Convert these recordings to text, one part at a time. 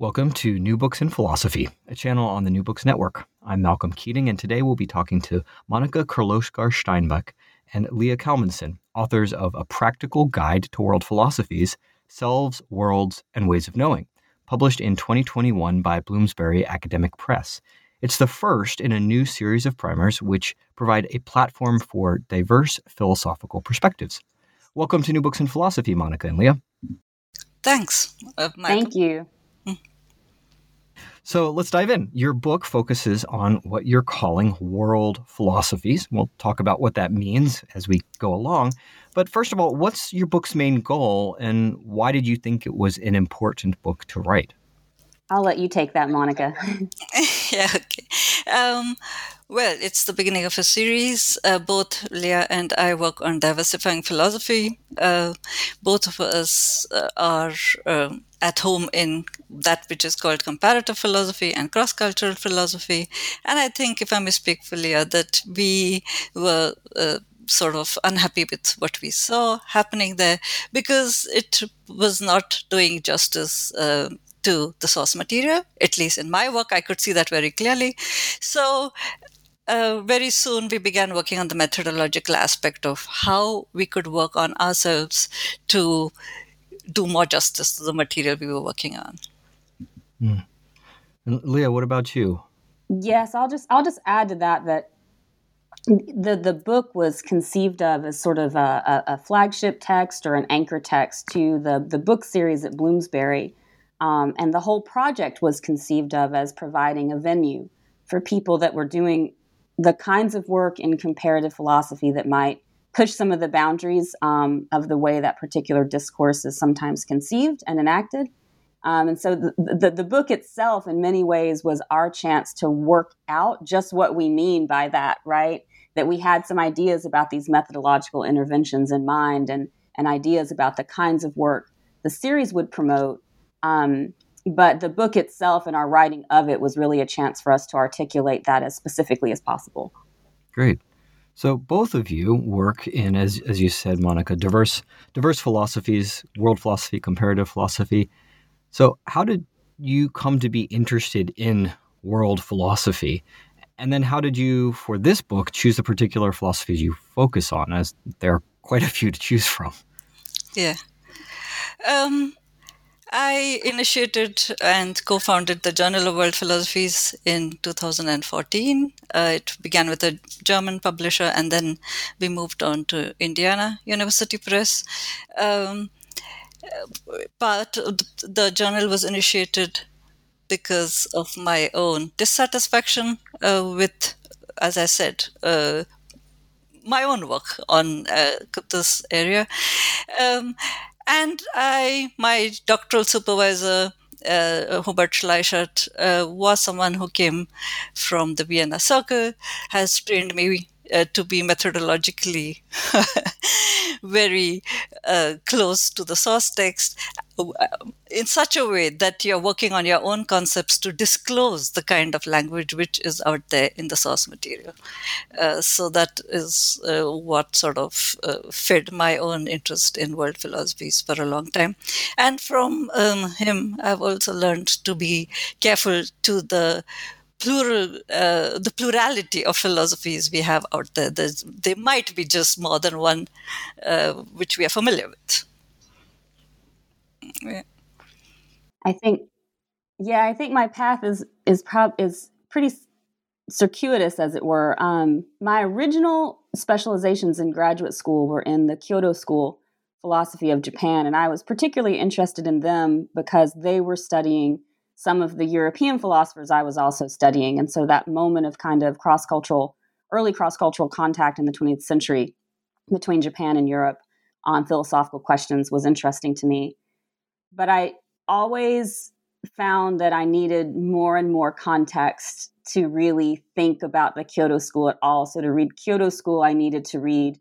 Welcome to New Books in Philosophy, a channel on the New Books Network. I'm Malcolm Keating, and today we'll be talking to Monica Kirloskar Steinbach and Leah Kalmanson, authors of A Practical Guide to World Philosophies Selves, Worlds, and Ways of Knowing, published in 2021 by Bloomsbury Academic Press. It's the first in a new series of primers which provide a platform for diverse philosophical perspectives. Welcome to New Books in Philosophy, Monica and Leah. Thanks. Uh, Thank you. So let's dive in. Your book focuses on what you're calling world philosophies. We'll talk about what that means as we go along. But first of all, what's your book's main goal and why did you think it was an important book to write? I'll let you take that, Monica. yeah, okay. Um, well, it's the beginning of a series. Uh, both Leah and I work on diversifying philosophy. Uh, both of us uh, are um, at home in that which is called comparative philosophy and cross cultural philosophy. And I think, if I may speak for Leah, that we were uh, sort of unhappy with what we saw happening there because it was not doing justice uh, to the source material. At least in my work, I could see that very clearly. So uh, very soon we began working on the methodological aspect of how we could work on ourselves to do more justice to the material we were working on. Mm. Leah, what about you? Yes, I'll just I'll just add to that that the the book was conceived of as sort of a, a, flagship text or an anchor text to the the book series at Bloomsbury, um, and the whole project was conceived of as providing a venue for people that were doing the kinds of work in comparative philosophy that might push some of the boundaries um, of the way that particular discourse is sometimes conceived and enacted. Um, and so the, the, the, book itself, in many ways, was our chance to work out just what we mean by that, right? That we had some ideas about these methodological interventions in mind and, and ideas about the kinds of work the series would promote. Um, but the book itself and our writing of it was really a chance for us to articulate that as specifically as possible. Great. So both of you work in, as as you said, Monica, diverse diverse philosophies, world philosophy, comparative philosophy. So how did you come to be interested in world philosophy? And then how did you, for this book, choose the particular philosophies you focus on, as there are quite a few to choose from? Yeah. Um, I initiated and co founded the Journal of World Philosophies in 2014. Uh, it began with a German publisher, and then we moved on to Indiana University Press. Um, but the journal was initiated because of my own dissatisfaction uh, with, as I said, uh, my own work on uh, this area. Um, and I, my doctoral supervisor, uh, Hubert Schleichert, uh, was someone who came from the Vienna Circle, has trained me uh, to be methodologically very uh, close to the source text uh, in such a way that you're working on your own concepts to disclose the kind of language which is out there in the source material. Uh, so that is uh, what sort of uh, fed my own interest in world philosophies for a long time. And from um, him, I've also learned to be careful to the plural, uh, the plurality of philosophies we have out there. There's, there might be just more than one uh, which we are familiar with. Yeah. I think, yeah, I think my path is is prob is pretty circuitous, as it were. Um, my original specializations in graduate school were in the Kyoto School philosophy of Japan, and I was particularly interested in them because they were studying some of the European philosophers I was also studying. And so that moment of kind of cross cultural, early cross cultural contact in the 20th century between Japan and Europe on philosophical questions was interesting to me. But I, always found that I needed more and more context to really think about the Kyoto School at all. So to read Kyoto School, I needed to read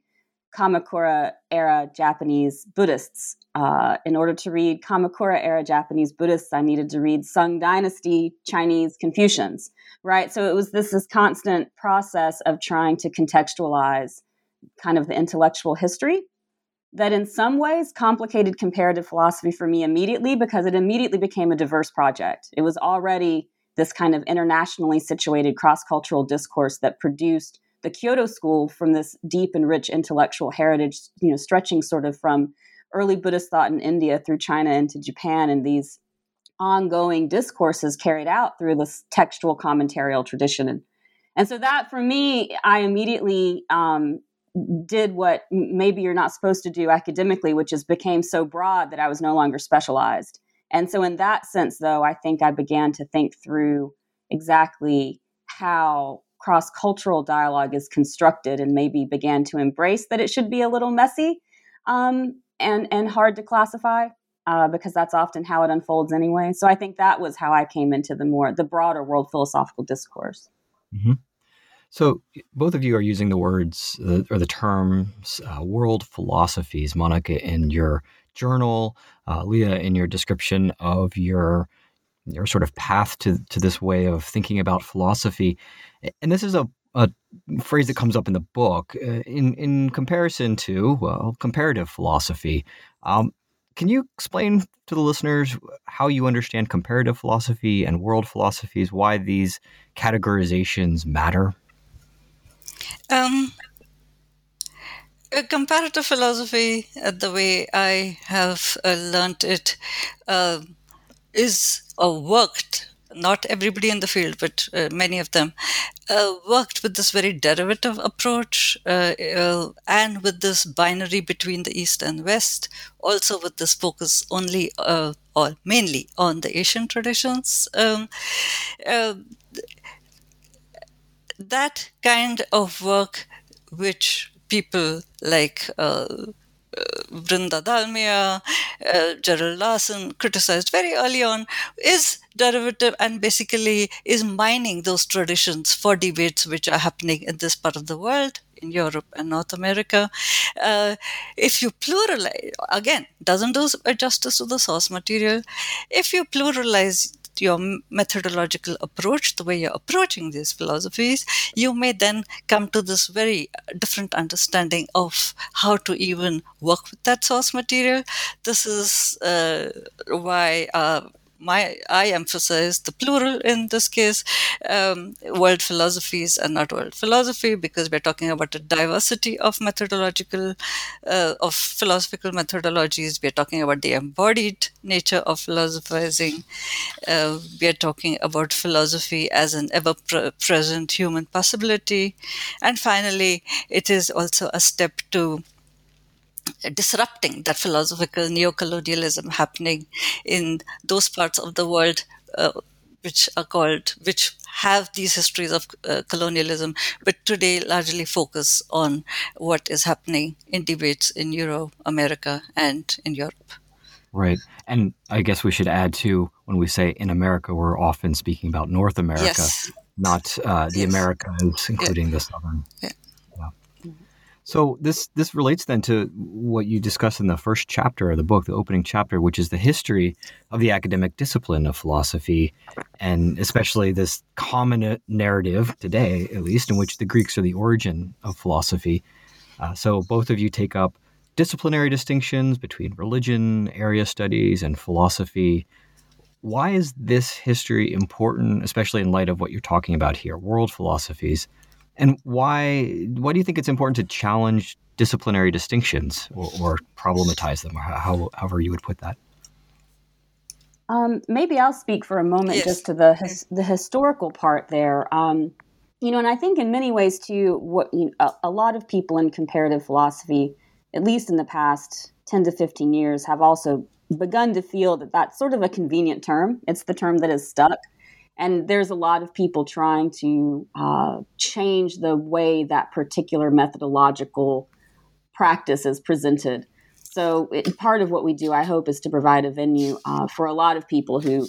Kamakura era Japanese Buddhists. Uh, in order to read Kamakura era Japanese Buddhists, I needed to read Sung Dynasty Chinese Confucians, right? So it was this, this constant process of trying to contextualize kind of the intellectual history that in some ways complicated comparative philosophy for me immediately because it immediately became a diverse project. It was already this kind of internationally situated cross cultural discourse that produced the Kyoto School from this deep and rich intellectual heritage, you know, stretching sort of from early Buddhist thought in India through China into Japan, and these ongoing discourses carried out through this textual commentarial tradition. And, and so that for me, I immediately um, did what maybe you're not supposed to do academically, which is became so broad that I was no longer specialized. And so, in that sense, though, I think I began to think through exactly how cross cultural dialogue is constructed and maybe began to embrace that it should be a little messy um, and, and hard to classify. Uh, because that's often how it unfolds anyway. So I think that was how I came into the more the broader world philosophical discourse. Mm-hmm. So both of you are using the words uh, or the terms uh, world philosophies, Monica, in your journal, uh, Leah, in your description of your your sort of path to to this way of thinking about philosophy. And this is a, a phrase that comes up in the book uh, in in comparison to well comparative philosophy. Um, can you explain to the listeners how you understand comparative philosophy and world philosophies? Why these categorizations matter? Um, comparative philosophy, uh, the way I have uh, learned it, uh, is or worked. Not everybody in the field, but uh, many of them uh, worked with this very derivative approach uh, and with this binary between the East and West, also with this focus only or mainly on the Asian traditions. Um, that kind of work which people like uh, uh, Vrinda Dalmiya, uh, Gerald Larson criticized very early on is derivative and basically is mining those traditions for debates which are happening in this part of the world in Europe and North America. Uh, if you pluralize, again, doesn't do justice to the source material. If you pluralize your methodological approach, the way you're approaching these philosophies, you may then come to this very different understanding of how to even work with that source material. This is uh, why uh, my I emphasize the plural in this case, um, world philosophies and not world philosophy because we're talking about a diversity of methodological uh, of philosophical methodologies. We're talking about the embodied nature of philosophizing. Uh, we are talking about philosophy as an ever-present human possibility, and finally, it is also a step to disrupting that philosophical neocolonialism happening in those parts of the world uh, which are called which have these histories of uh, colonialism but today largely focus on what is happening in debates in Euro America and in Europe right and i guess we should add too when we say in america we're often speaking about north america yes. not uh, the yes. americas including yeah. the southern yeah. So this this relates then to what you discuss in the first chapter of the book, the opening chapter, which is the history of the academic discipline of philosophy, and especially this common narrative today, at least, in which the Greeks are the origin of philosophy. Uh, so both of you take up disciplinary distinctions between religion, area studies, and philosophy. Why is this history important, especially in light of what you're talking about here, world philosophies? And why why do you think it's important to challenge disciplinary distinctions or, or problematize them, or how, however you would put that? Um, maybe I'll speak for a moment yes. just to the his, the historical part there. Um, you know, and I think in many ways too, what you know, a, a, lot of people in comparative philosophy, at least in the past ten to fifteen years, have also begun to feel that that's sort of a convenient term. It's the term that is stuck. And there's a lot of people trying to uh, change the way that particular methodological practice is presented. So it, part of what we do, I hope, is to provide a venue uh, for a lot of people who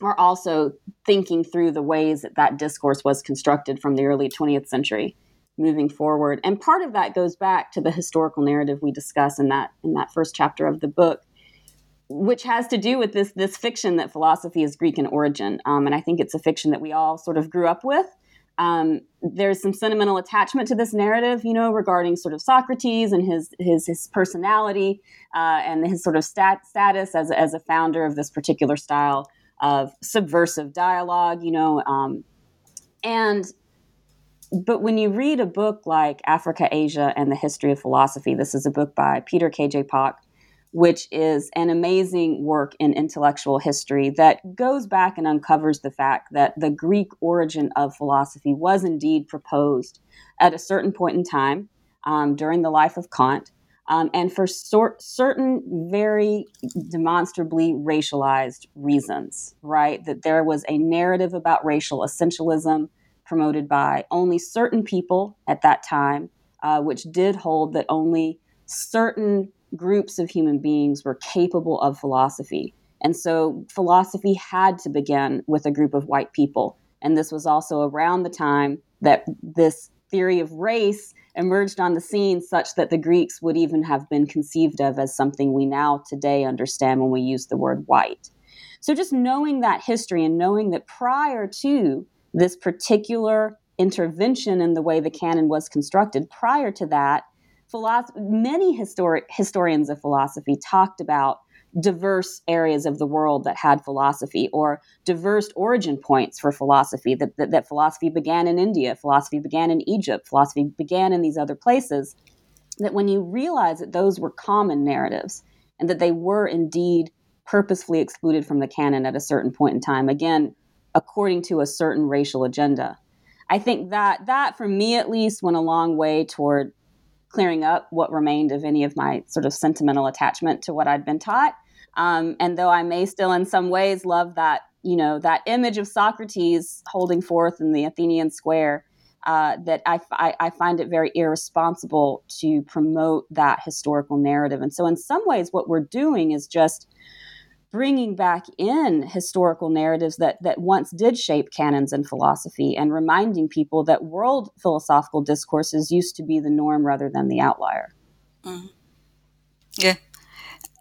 are also thinking through the ways that that discourse was constructed from the early 20th century moving forward. And part of that goes back to the historical narrative we discuss in that in that first chapter of the book, which has to do with this this fiction that philosophy is Greek in origin. Um, and I think it's a fiction that we all sort of grew up with. Um, there's some sentimental attachment to this narrative, you know, regarding sort of Socrates and his his his personality uh, and his sort of stat, status as as a founder of this particular style of subversive dialogue, you know, um, and but when you read a book like Africa, Asia, and the History of Philosophy, this is a book by Peter K.J. Park, which is an amazing work in intellectual history that goes back and uncovers the fact that the Greek origin of philosophy was indeed proposed at a certain point in time um, during the life of Kant. Um, and for sort, certain very demonstrably racialized reasons, right? That there was a narrative about racial essentialism promoted by only certain people at that time, uh, which did hold that only certain groups of human beings were capable of philosophy. And so philosophy had to begin with a group of white people. And this was also around the time that this theory of race emerged on the scene such that the Greeks would even have been conceived of as something we now today understand when we use the word white. So just knowing that history and knowing that prior to this particular intervention in the way the canon was constructed, prior to that, philosophy, many historic historians of philosophy talked about diverse areas of the world that had philosophy or diverse origin points for philosophy that, that, that, philosophy began in india philosophy began in egypt philosophy began in these other places that when you realize that those were common narratives and that they were indeed purposefully excluded from the canon at a certain point in time again according to a certain racial agenda i think that that for me at least went a long way toward clearing up what remained of any of my sort of sentimental attachment to what I'd been taught. Um, and though I may still, in some ways, love that you know that image of Socrates holding forth in the Athenian square, uh, that I, I, I, find it very irresponsible to promote that historical narrative. And so, in some ways, what we're doing is just bringing back in historical narratives that that once did shape canons and philosophy and reminding people that world philosophical discourses used to be the norm rather than the outlier mm. yeah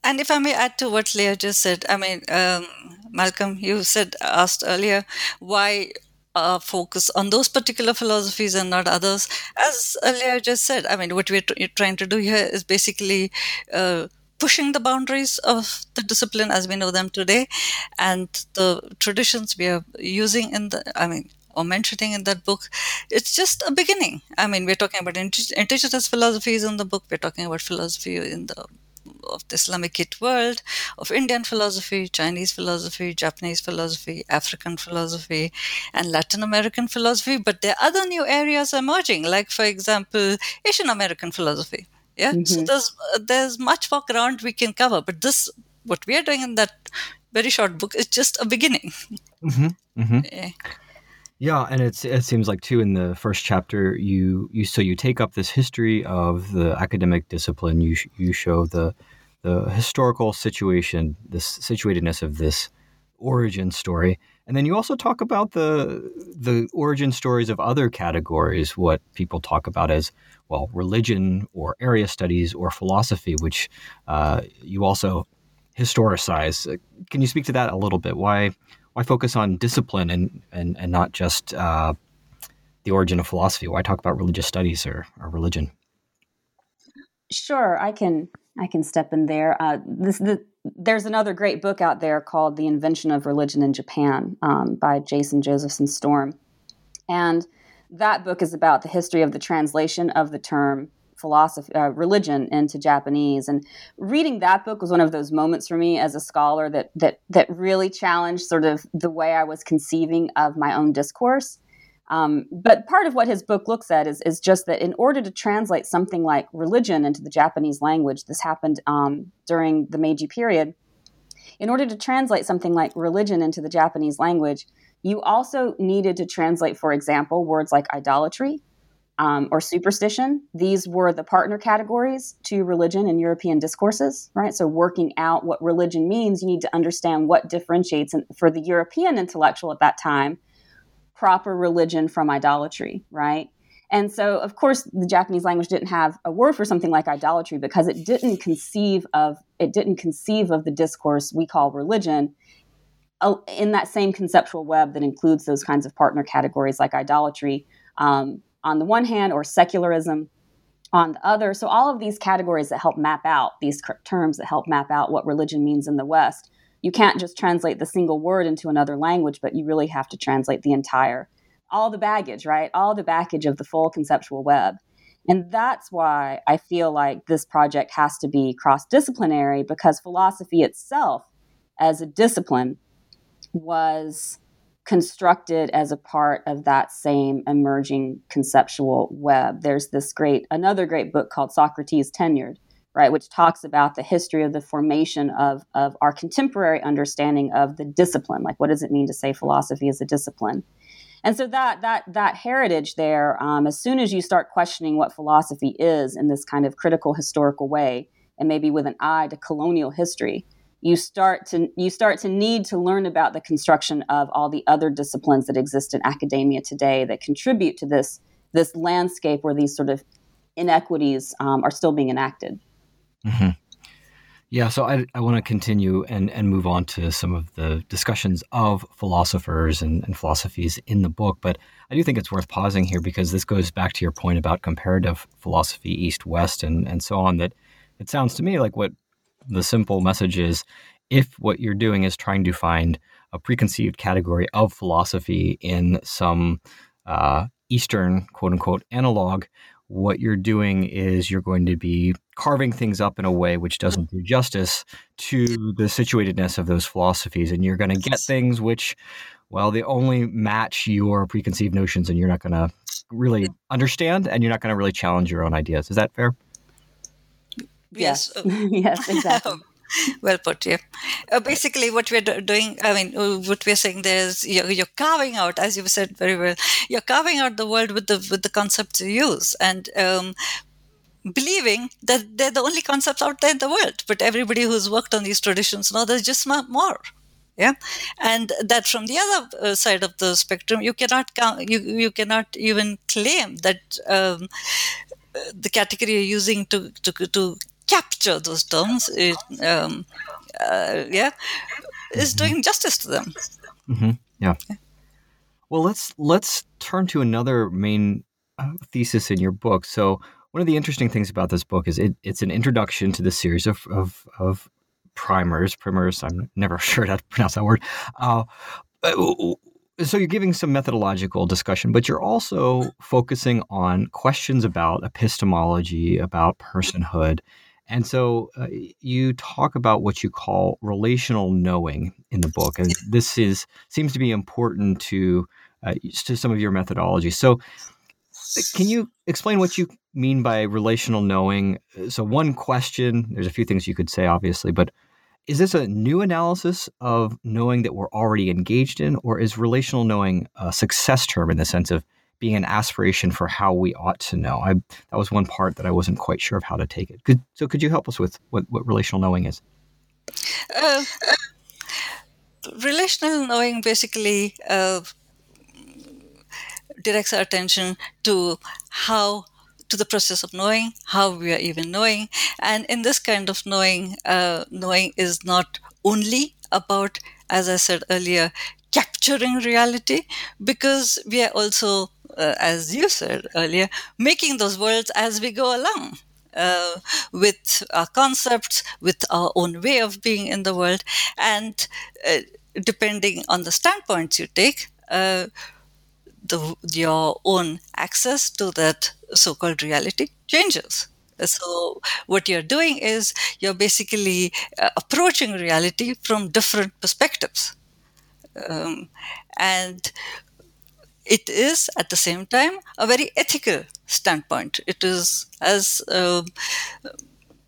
and if i may add to what leah just said i mean um, malcolm you said asked earlier why uh, focus on those particular philosophies and not others. As Leah just said, I mean, what we're t- trying to do here is basically uh, pushing the boundaries of the discipline as we know them today and the traditions we are using in the i mean or mentioning in that book it's just a beginning i mean we're talking about indigenous philosophies in the book we're talking about philosophy in the of the Islamic world, of Indian philosophy, Chinese philosophy, Japanese philosophy, African philosophy, and Latin American philosophy. But there are other new areas emerging, like, for example, Asian American philosophy. Yeah. Mm-hmm. So there's there's much more ground we can cover, but this what we are doing in that very short book is just a beginning. Mm-hmm. Mm-hmm. Yeah. Yeah, and it's it seems like too in the first chapter you you so you take up this history of the academic discipline. You you show the the historical situation, this situatedness of this origin story, and then you also talk about the the origin stories of other categories, what people talk about as well, religion or area studies or philosophy, which uh, you also historicize. Can you speak to that a little bit? Why why focus on discipline and and, and not just uh, the origin of philosophy? Why talk about religious studies or, or religion? Sure, I can I can step in there. Uh, this the there's another great book out there called The Invention of Religion in Japan um, by Jason Josephson Storm. And that book is about the history of the translation of the term philosophy, uh, religion into Japanese. And reading that book was one of those moments for me as a scholar that, that, that really challenged sort of the way I was conceiving of my own discourse. Um, but part of what his book looks at is, is just that in order to translate something like religion into the Japanese language, this happened um, during the Meiji period. In order to translate something like religion into the Japanese language, you also needed to translate, for example, words like idolatry, um, or superstition. These were the partner categories to religion in European discourses, right? So, working out what religion means, you need to understand what differentiates, and for the European intellectual at that time, proper religion from idolatry, right? And so, of course, the Japanese language didn't have a word for something like idolatry because it didn't conceive of it didn't conceive of the discourse we call religion uh, in that same conceptual web that includes those kinds of partner categories like idolatry um, on the one hand, or secularism on the other. So, all of these categories that help map out these terms that help map out what religion means in the West. You can't just translate the single word into another language, but you really have to translate the entire, all the baggage, right? All the baggage of the full conceptual web. And that's why I feel like this project has to be cross disciplinary because philosophy itself, as a discipline, was constructed as a part of that same emerging conceptual web. There's this great, another great book called Socrates Tenured, right, which talks about the history of the formation of, of our contemporary understanding of the discipline. Like, what does it mean to say philosophy is a discipline? And so that that that heritage there, um, as soon as you start questioning what philosophy is in this kind of critical historical way, and maybe with an eye to colonial history, you start to you start to need to learn about the construction of all the other disciplines that exist in academia today that contribute to this this landscape where these sort of inequities um, are still being enacted. Mm-hmm. Yeah, so I, I want to continue and, and move on to some of the discussions of philosophers and, and philosophies in the book. But I do think it's worth pausing here because this goes back to your point about comparative philosophy, East West, and, and so on. That it sounds to me like what the simple message is if what you're doing is trying to find a preconceived category of philosophy in some uh, Eastern quote unquote analog, what you're doing is you're going to be carving things up in a way which doesn't do justice to the situatedness of those philosophies. And you're going to get things which, well, they only match your preconceived notions and you're not going to really understand and you're not going to really challenge your own ideas. Is that fair? Yes. yes, exactly. well put, yeah. Uh, basically, what we're do- doing, I mean, uh, what we're saying there is you're, you're, carving out, as you said very well, you're carving out the world with the with the concepts you use, and um, believing that they're the only concepts out there in the world. But everybody who's worked on these traditions know there's just more. Yeah, and that from the other uh, side of the spectrum, you cannot you you cannot even claim that um, the category you're using to to to capture those terms, it, um, uh, yeah, is mm-hmm. doing justice to them. Mm-hmm. Yeah. Well, let's let's turn to another main uh, thesis in your book. So, one of the interesting things about this book is it, it's an introduction to the series of, of, of primers. Primers. I'm never sure how to pronounce that word. Uh, uh so you're giving some methodological discussion, but you're also focusing on questions about epistemology, about personhood, and so uh, you talk about what you call relational knowing in the book, and this is seems to be important to uh, to some of your methodology. So, uh, can you explain what you mean by relational knowing? So, one question. There's a few things you could say, obviously, but is this a new analysis of knowing that we're already engaged in, or is relational knowing a success term in the sense of being an aspiration for how we ought to know. I, that was one part that I wasn't quite sure of how to take it. Could, so, could you help us with what, what relational knowing is? Uh, relational knowing basically uh, directs our attention to how to the process of knowing how we are even knowing and in this kind of knowing uh, knowing is not only about as i said earlier capturing reality because we are also uh, as you said earlier, making those worlds as we go along. Uh, with our concepts, with our own way of being in the world, and uh, depending on the standpoints you take, uh, the, your own access to that so-called reality changes. So what you're doing is you're basically uh, approaching reality from different perspectives. Um, and it is at the same time a very ethical standpoint. It is, as uh,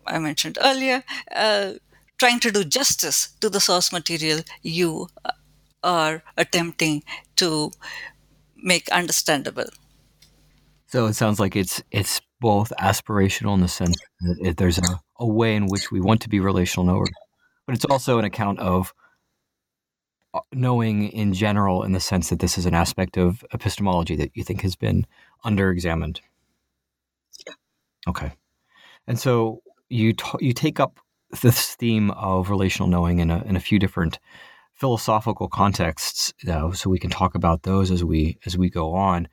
I mentioned earlier, uh, trying to do justice to the source material you are attempting to make understandable. So it sounds like it's it's both aspirational in the sense that there's a, a way in which we want to be relational knowers, but it's also an account of uh, knowing in general in the sense that this is an aspect of epistemology that you think has been under-examined. Yeah. Okay. And so you t- you take up this theme of relational knowing in a in a few different philosophical contexts, though, so we can talk about those as we as we go on.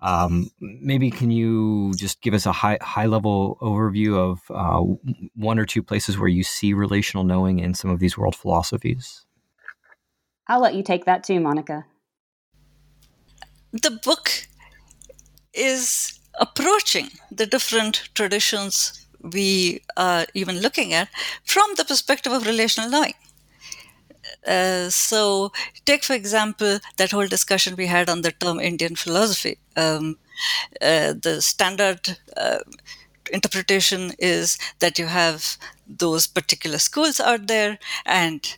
Um, maybe can you just give us a high high level overview of uh, one or two places where you see relational knowing in some of these world philosophies? I'll let you take that too, Monica. The book is approaching the different traditions we are even looking at from the perspective of relational knowing. Uh, so, take for example that whole discussion we had on the term Indian philosophy. Um, uh, the standard uh, interpretation is that you have those particular schools out there and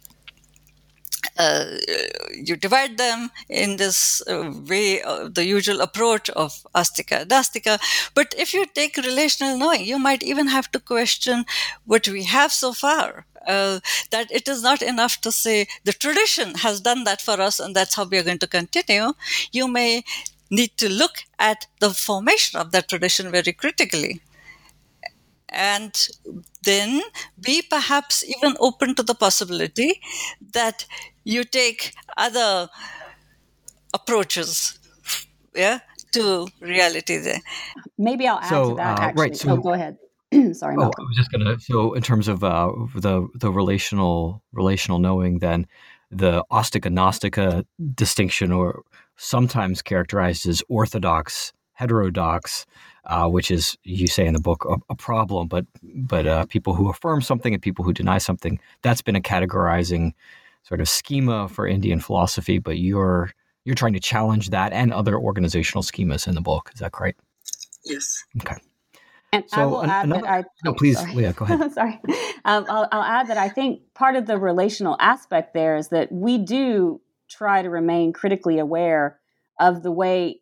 uh, you divide them in this uh, way, uh, the usual approach of astika, nastika. But if you take relational knowing, you might even have to question what we have so far. Uh, that it is not enough to say the tradition has done that for us and that's how we are going to continue. You may need to look at the formation of that tradition very critically and then be perhaps even open to the possibility that you take other approaches yeah to reality there. Maybe i'll add so, to that uh, actually. right, so, oh go ahead. Sorry oh, i was just gonna so in terms of uh, the the relational relational knowing then the astika nastika distinction or sometimes characterized as orthodox heterodox uh, which is you say in the book a, a problem but but uh, people who affirm something and people who deny something that's been a categorizing sort of schema for indian philosophy but you're you're trying to challenge that and other organizational schemas in the book. Is that correct? Yes. Okay. And so I will an, add another, that I no please. sorry. leah go ahead. Sorry. Um, I'll, I'll add that I think part of the relational aspect there is that we do try to remain critically aware of the way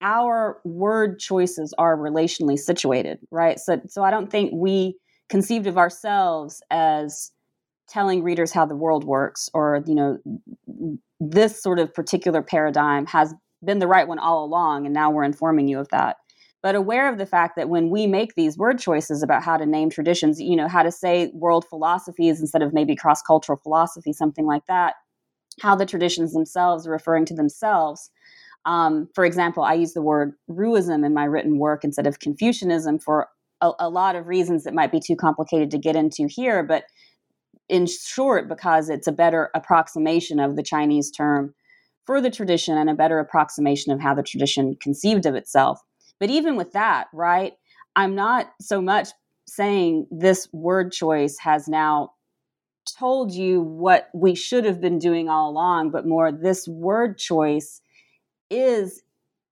our word choices are relationally situated, right? So, so I don't think we conceived of ourselves as telling readers how the world works, or you know, this sort of particular paradigm has been the right one all along, and now we're informing you of that. But aware of the fact that when we make these word choices about how to name traditions, you know, how to say world philosophies instead of maybe cross cultural philosophy, something like that, how the traditions themselves are referring to themselves um, for example, I use the word Ruism in my written work instead of Confucianism for a, a, lot of reasons that might be too complicated to get into here, but in short, because it's a better approximation of the Chinese term for the tradition and a better approximation of how the tradition conceived of itself. But even with that, right, I'm not so much saying this word choice has now told you what we should have been doing all along, but more this word choice is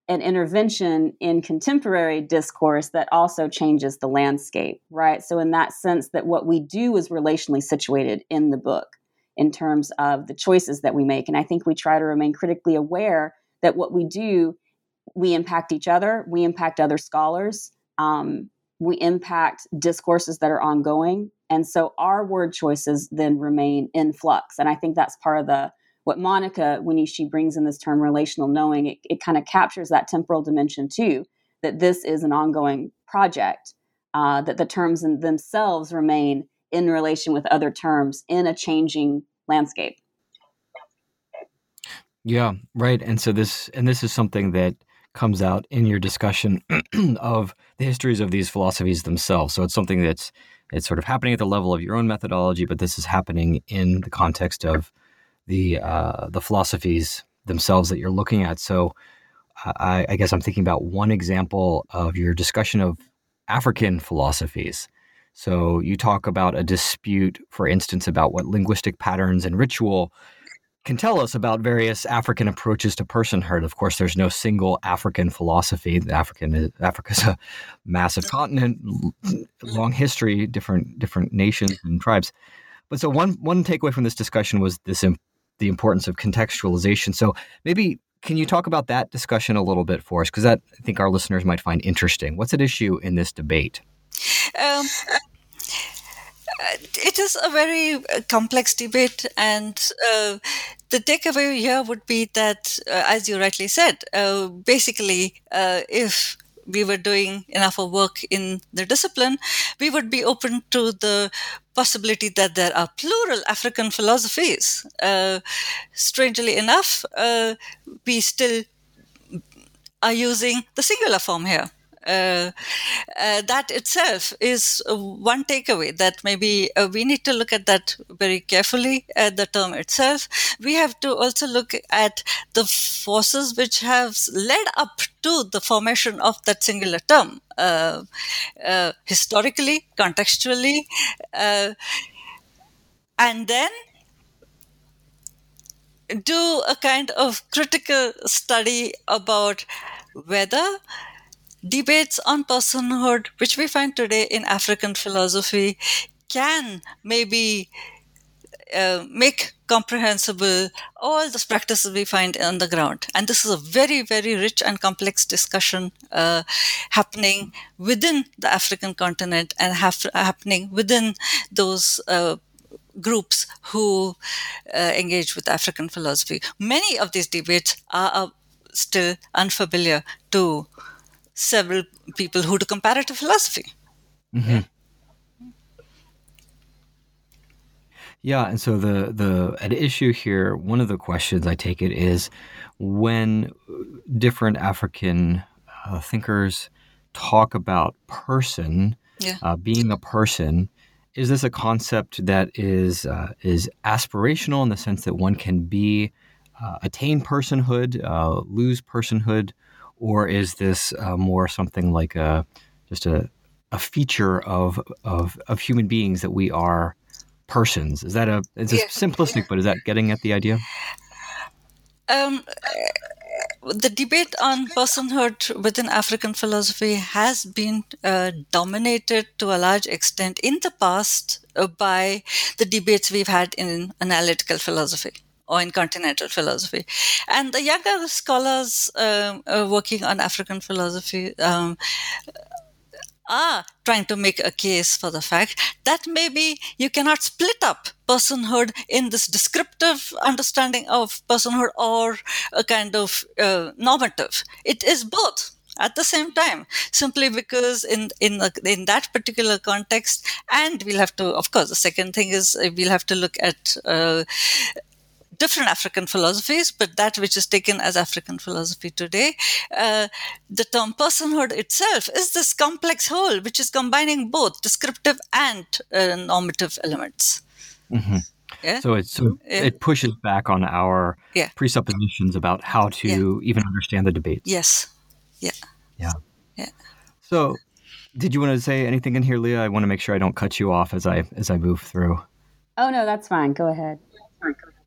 an intervention in contemporary discourse that also changes the landscape, right? So, in that sense, that what we do is relationally situated in the book in terms of the choices that we make. And I think we try to remain critically aware that what we do, we impact each other, we impact other scholars, um, we impact discourses that are ongoing. And so our word choices then remain in flux. And I think that's part of the what Monica, when she brings in this term relational knowing, it, it kind of captures that temporal dimension too, that this is an ongoing project, uh, that the terms themselves remain in relation with other terms in a changing landscape. Yeah, right. And so this, and this is something that comes out in your discussion of the histories of these philosophies themselves. So it's something that's it's sort of happening at the level of your own methodology, but this is happening in the context of the uh, the philosophies themselves that you're looking at. So I, I, guess I'm thinking about one example of your discussion of African philosophies. So you talk about a dispute, for instance, about what linguistic patterns and ritual can tell us about various African approaches to personhood. Of course, there's no single African philosophy. African is, Africa's a massive continent, long history, different different nations and tribes. But so one one takeaway from this discussion was this the importance of contextualization. So maybe can you talk about that discussion a little bit for us? Because that I think our listeners might find interesting. What's at issue in this debate? Um, it is a very uh, complex debate, and uh, the takeaway here would be that, uh, as you rightly said, uh, basically, uh, if we were doing enough of work in the discipline, we would be open to the possibility that there are plural African philosophies. Uh, strangely enough, we still are using the singular form here. Uh, uh, that itself is one takeaway that maybe uh, we need to look at that very carefully at the term itself. We have to also look at the forces which have led up to the formation of that singular term uh, uh, historically, contextually, and then do a kind of critical study about whether debates on personhood, which we find today in African philosophy, can maybe uh, make comprehensible all the practices we find on the ground. And this is a very, very rich and complex discussion uh, happening within the African continent and haf- happening within those. Uh, groups who uh, engage with African philosophy. Many of these debates are still unfamiliar to several people who do comparative philosophy. Mm-hmm. Yeah, and so the the at issue here, one of the questions I take it is when different African uh, thinkers talk about person, yeah. uh, being a person, is this a concept that is uh, is aspirational in the sense that one can be uh, attain personhood, uh, lose personhood, or is this uh, more something like a just a a feature of of of human beings that we are persons? Is that a it's yeah. simplistic, but is that getting at the idea? Um, the debate on personhood within African philosophy has been uh, dominated to a large extent in the past uh, by the debates we've had in analytical philosophy or in continental philosophy. And the younger scholars um, uh, working on African philosophy um, are trying to make a case for the fact that maybe you cannot split up personhood in this descriptive understanding of personhood or a kind of uh, normative. It is both at the same time simply because in in in that particular context and we'll have to of course the second thing is uh, we'll have to look at uh, different African philosophies, but that which is taken as African philosophy today, uh, the term personhood itself is this complex whole which is combining both descriptive and uh, normative elements. Mm-hmm. Yeah? So, it, so yeah. it pushes back on our yeah. presuppositions about how to even understand the debate. Yes. Yeah. Yeah. Yeah. So, did you want to say anything in here, Leah? I want to make sure I don't cut you off as I as I move through. Oh no, that's fine. Go ahead.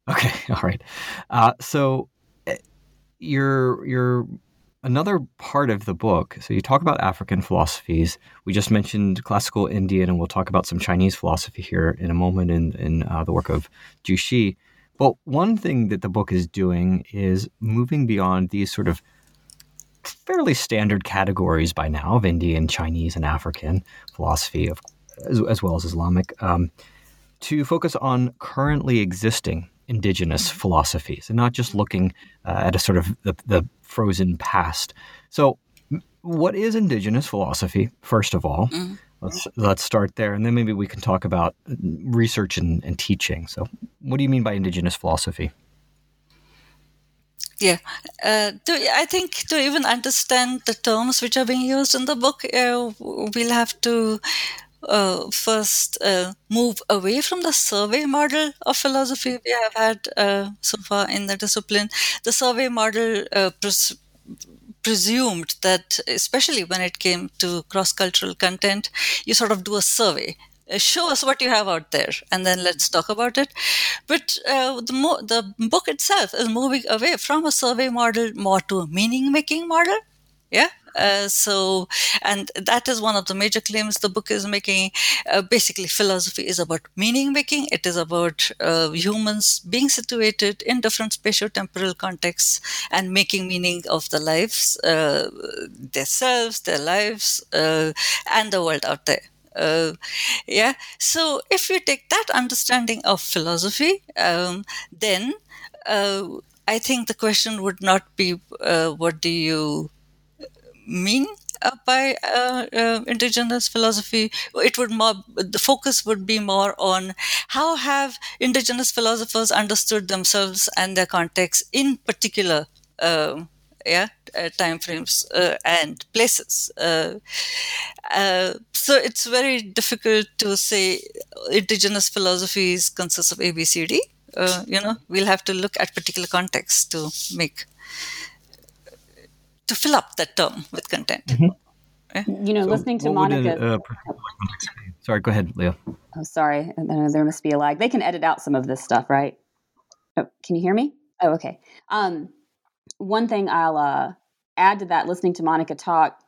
Okay, all right. Uh, so eh, you're you're another part of the book. So you talk about African philosophies. We just mentioned classical Indian, and we'll talk about some Chinese philosophy here in a moment in in uh, the work of Zhu Xi. But one thing that the book is doing is moving beyond these sort of fairly standard categories by now of Indian, Chinese, and African philosophy, of, as, as well as Islamic, um, to focus on currently existing indigenous philosophies and not just looking uh, at a sort of the, the frozen past. So, what is indigenous philosophy, first of all? Mm-hmm. Let's, let's start there, and then maybe we can talk about research and, and teaching. So, what do you mean by indigenous philosophy? Yeah, uh, to, I think to even understand the terms which are being used in the book, uh, we'll have to uh, first uh, move away from the survey model of philosophy we have had uh, so far in the discipline. The survey model uh, pres- presumed that, especially when it came to cross cultural content, you sort of do a survey. Uh, show us what you have out there, and then let's talk about it. But uh, the, mo- the book itself is moving away from a survey model more to a meaning making model Yeah. Uh, so, and that is one of the major claims the book is making. Uh, basically, philosophy is about meaning making. It is about uh, humans being situated in different spatio-temporal contexts and making meaning of the lives, uh, their selves, their lives, uh, and the world out there. Uh, yeah. So if you take that understanding of philosophy, um, then uh, I think the question would not be uh, what do you mean uh, by uh, uh, indigenous philosophy it would more the focus would be more on how have indigenous philosophers understood themselves and their context in particular um, yeah uh, time frames uh, and places. Uh, so it's very difficult to say indigenous philosophies consists of abcd you know we'll have to look at particular contexts to make to fill up that term with content. Mm-hmm. You know, so listening to Monika. uh, sorry, go ahead, Leah. Oh, sorry. There must be a lag. They can edit out some of this stuff, right? Oh, can you hear me? Oh, okay. Um, one thing I'll uh, add to that, listening to Monika talk,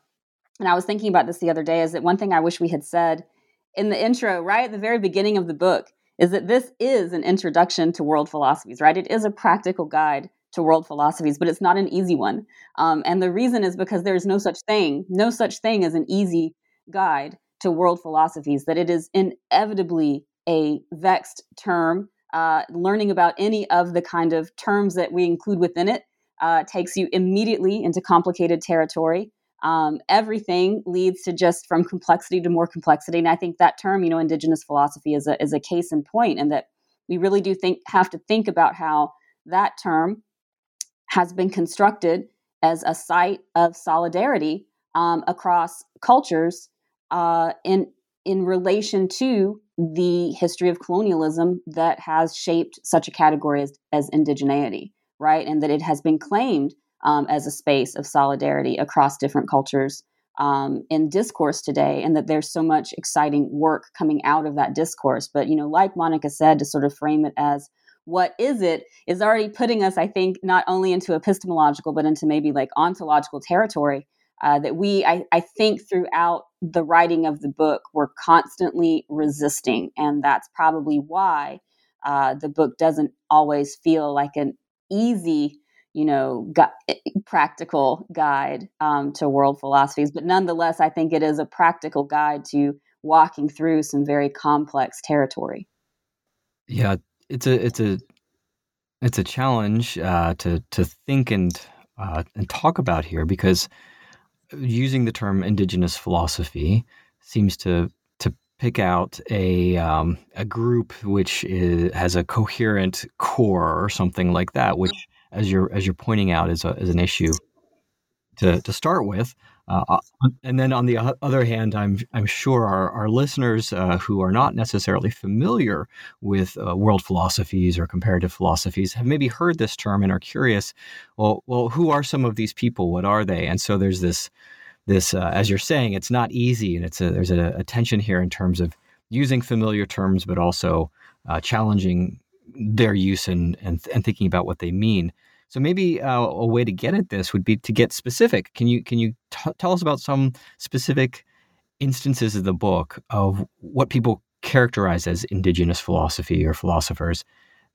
and I was thinking about this the other day, is that one thing I wish we had said in the intro, right at the very beginning of the book, is that this is an introduction to world philosophies, right? It is a practical guide to world philosophies, but it's not an easy one. Um, and the reason is because there's no such thing, no such thing as an easy guide to world philosophies, that it is inevitably a vexed term. Uh, learning about any of the kind of terms that we include within it uh, takes you immediately into complicated territory. Um, everything leads to just from complexity to more complexity. And I think that term, you know, indigenous philosophy is a, is a case in point, and that we really do think have to think about how that term has been constructed as a site of solidarity um, across cultures uh, in in relation to the history of colonialism that has shaped such a category as, as indigeneity, right? And that it has been claimed um, as a space of solidarity across different cultures um, in discourse today, and that there's so much exciting work coming out of that discourse. But you know, like Monika said, to sort of frame it as what is it is already putting us, I think, not only into epistemological, but into maybe like ontological territory uh, that we, I, I think, throughout the writing of the book, we're constantly resisting. And that's probably why uh, the book doesn't always feel like an easy you know, gu- eh, practical guide um, to world philosophies. But nonetheless, I think it is a practical guide to walking through some very complex territory. Yeah, it's a it's a it's a challenge uh, to to think and uh, and talk about here because using the term indigenous philosophy seems to to pick out a um, a group which is, has a coherent core or something like that, which as you're as you're pointing out is a, is an issue to to start with. Uh, uh, and then on the other hand, I'm I'm sure our, our listeners uh, who are not necessarily familiar with uh, world philosophies or comparative philosophies have maybe heard this term and are curious. Well, well, who are some of these people? What are they? And so there's this this uh, as you're saying, it's not easy, and it's a, there's a, a, tension here in terms of using familiar terms, but also uh, challenging their use and, and and thinking about what they mean. So maybe uh, a way to get at this would be to get specific. Can you can you t- tell us about some specific instances of the book of what people characterize as indigenous philosophy or philosophers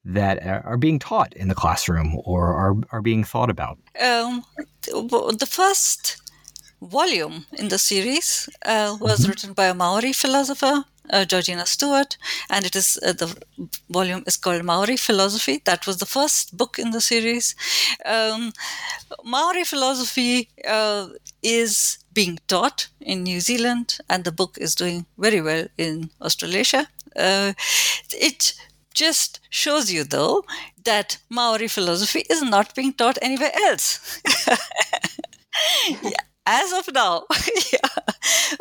that are being taught in the classroom or are, are being thought about? Um, the first volume in the series uh, was mm-hmm. written by a Maori philosopher uh, Georgina Stewart, and it is uh, the volume is called Maori Philosophy. That was the first book in the series. Um, Maori philosophy uh, is being taught in New Zealand, and the book is doing very well in Australasia. Uh, it just shows you, though, that Maori philosophy is not being taught anywhere else. yeah as of now, yeah,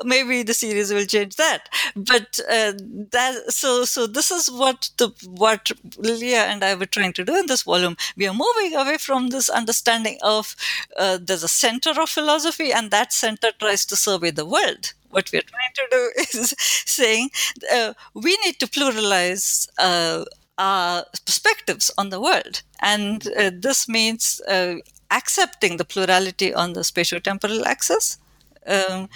maybe the series will change that. But uh, that so so this is what the what Leah and I were trying to do in this volume. We are moving away from this understanding of uh, there's a center of philosophy, and that center tries to survey the world. What we're trying to do is saying uh, we need to pluralize uh, our perspectives on the world, and uh, this means uh, accepting the plurality on the spatiotemporal axis. Um,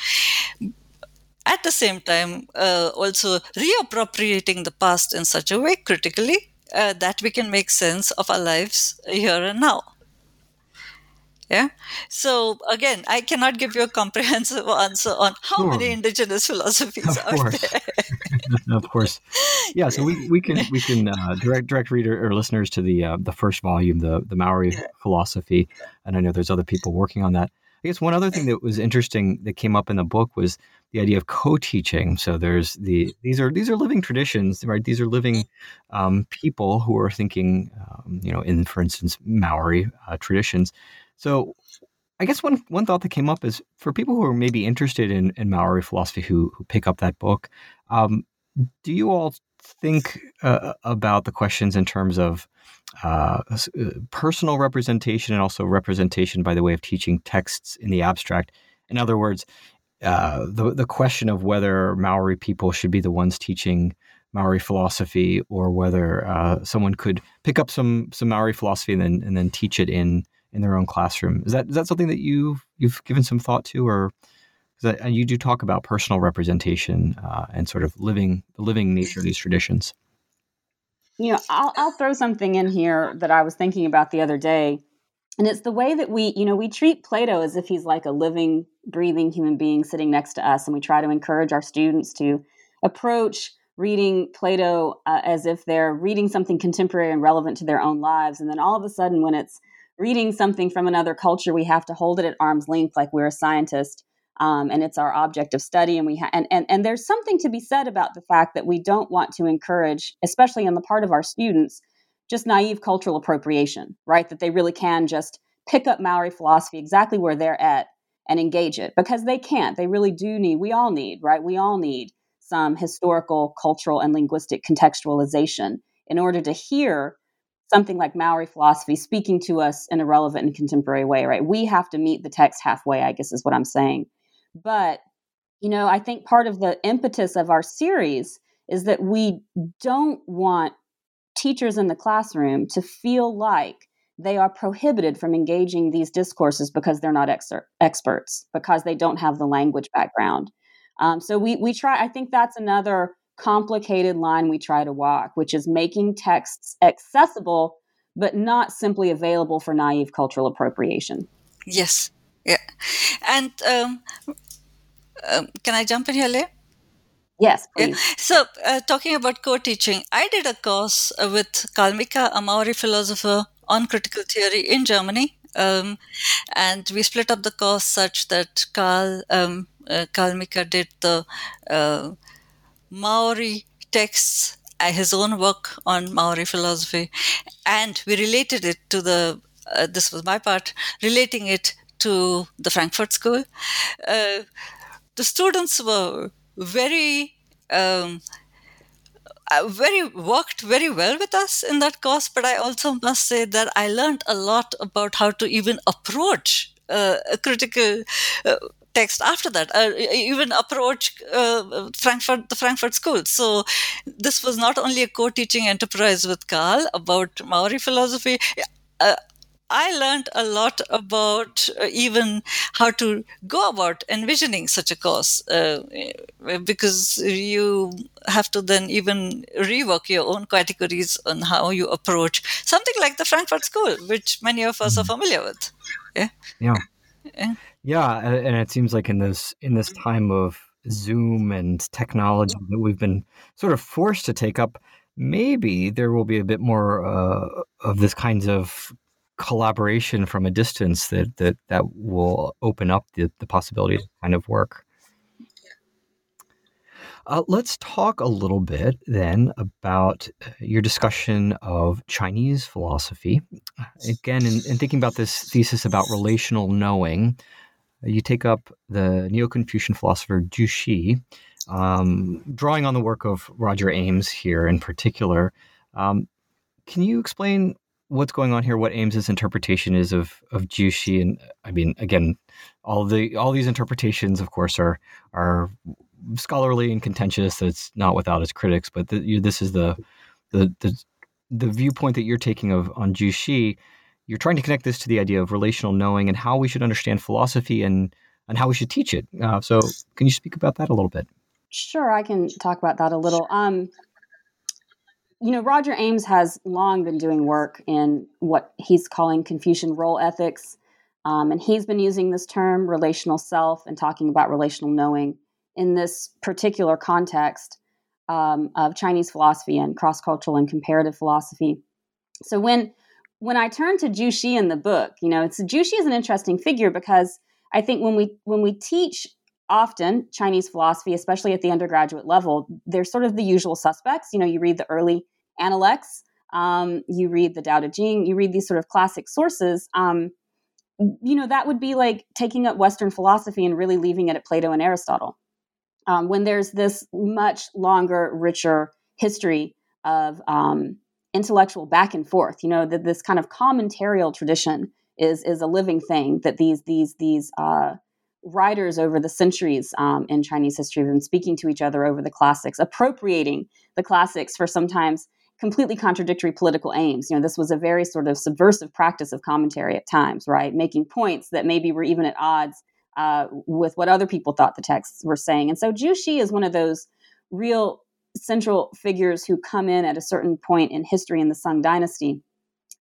at the same time, uh, also reappropriating the past in such a way critically uh, that we can make sense of our lives here and now. Yeah. So again, I cannot give you a comprehensive answer on how sure. many indigenous philosophies of are course. there. of course. Yeah. So we, we can we can uh, direct direct reader or listeners to the uh, the first volume, the the Maori philosophy, and I know there's other people working on that. I guess one other thing that was interesting that came up in the book was the idea of co-teaching. So there's the these are these are living traditions, right? These are living um, people who are thinking, um, you know, in for instance Maori uh, traditions. So I guess one one thought that came up is for people who are maybe interested in, in Maori philosophy who who pick up that book, um, do you all think uh, about the questions in terms of uh, uh, personal representation and also representation by the way of teaching texts in the abstract? In other words, uh, the the question of whether Maori people should be the ones teaching Maori philosophy or whether uh, someone could pick up some some Maori philosophy and then and then teach it in in their own classroom. Is that is that something that you you've given some thought to, or that you do talk about personal representation uh, and sort of living the living nature of these traditions? You know, I'll, I'll throw something in here that I was thinking about the other day, and it's the way that we, you know, we treat Plato as if he's like a living, breathing human being sitting next to us, and we try to encourage our students to approach reading Plato uh, as if they're reading something contemporary and relevant to their own lives, and then all of a sudden, when it's reading something from another culture, we have to hold it at arm's length like we're a scientist. Um, and it's our object of study. And we ha- and, and and there's something to be said about the fact that we don't want to encourage, especially on the part of our students, just naive cultural appropriation, right? That they really can just pick up Maori philosophy exactly where they're at and engage it because they can't. They really do need. We all need, right? We all need some historical, cultural, and linguistic contextualization in order to hear something like Maori philosophy speaking to us in a relevant and contemporary way, right? We have to meet the text halfway, I guess is what I'm saying. But, you know, I think part of the impetus of our series is that we don't want teachers in the classroom to feel like they are prohibited from engaging these discourses because they're not ex- experts, because they don't have the language background. Um, so we we try. I think that's another complicated line we try to walk, which is making texts accessible but not simply available for naive cultural appropriation. Yes, yeah, and um, um, can I jump in here, Leah? Yes, please. Yeah. So, uh, talking about co-teaching, I did a course uh, with Carl Mika, a Maori philosopher, on critical theory in Germany. Um, and we split up the course such that Carl, um, uh, Carl Mika did the uh, Maori texts, uh, his own work on Maori philosophy, and we related it to the, uh, this was my part, relating it to the Frankfurt School. Uh, the students were very, um, uh, very worked very well with us in that course, but I also must say that I learned a lot about how to even approach uh, a critical uh, text after that, uh, even approach uh, Frankfurt, the Frankfurt School. So this was not only a co-teaching enterprise with Carl about Maori philosophy. Uh, I learned a lot about uh, even how to go about envisioning such a course uh, because you have to then even rework your own categories on how you approach something like the Frankfurt School, which many of us are mm-hmm. familiar with. Yeah. Yeah. yeah. Yeah, and it seems like in this in this time of Zoom and technology that we've been sort of forced to take up, maybe there will be a bit more uh, of this kinds of collaboration from a distance that that that will open up the, the possibility of kind of work. Uh, let's talk a little bit then about uh, your discussion of Chinese philosophy. Again, in, in thinking about this thesis about relational knowing, you take up the Neo Confucian philosopher Zhu Xi, um, drawing on the work of Roger Ames here in particular. Um, can you explain what's going on here? What Ames's interpretation is of of Zhu Xi? And I mean, again, all the all these interpretations, of course, are are scholarly and contentious. It's not without its critics, but the, you, this is the, the the the viewpoint that you're taking of on Zhu Xi you're trying to connect this to the idea of relational knowing and how we should understand philosophy and and how we should teach it. Uh, so, can you speak about that a little bit? Sure, I can talk about that a little. Um, you know, Roger Ames has long been doing work in what he's calling Confucian role ethics. Um, and he's been using this term, relational self, and talking about relational knowing in this particular context um, of Chinese philosophy and cross cultural and comparative philosophy. So when when I turn to Xi in the book, you know, it's Xi is an interesting figure because I think when we when we teach often Chinese philosophy, especially at the undergraduate level, they're sort of the usual suspects. You know, you read the early Analects, um, you read the Tao Te Ching, you read these sort of classic sources. Um, you know, that would be like taking up Western philosophy and really leaving it at Plato and Aristotle. Um, when there's this much longer, richer history of um, intellectual back and forth, you know, that this kind of commentarial tradition is is a living thing that these these these uh, writers over the centuries um, in Chinese history have been speaking to each other over the classics, appropriating the classics for sometimes completely contradictory political aims. You know, this was a very sort of subversive practice of commentary at times, right? Making points that maybe were even at odds uh, with what other people thought the texts were saying. And so Zhu Xi is one of those real central figures who come in at a certain point in history in the Sung dynasty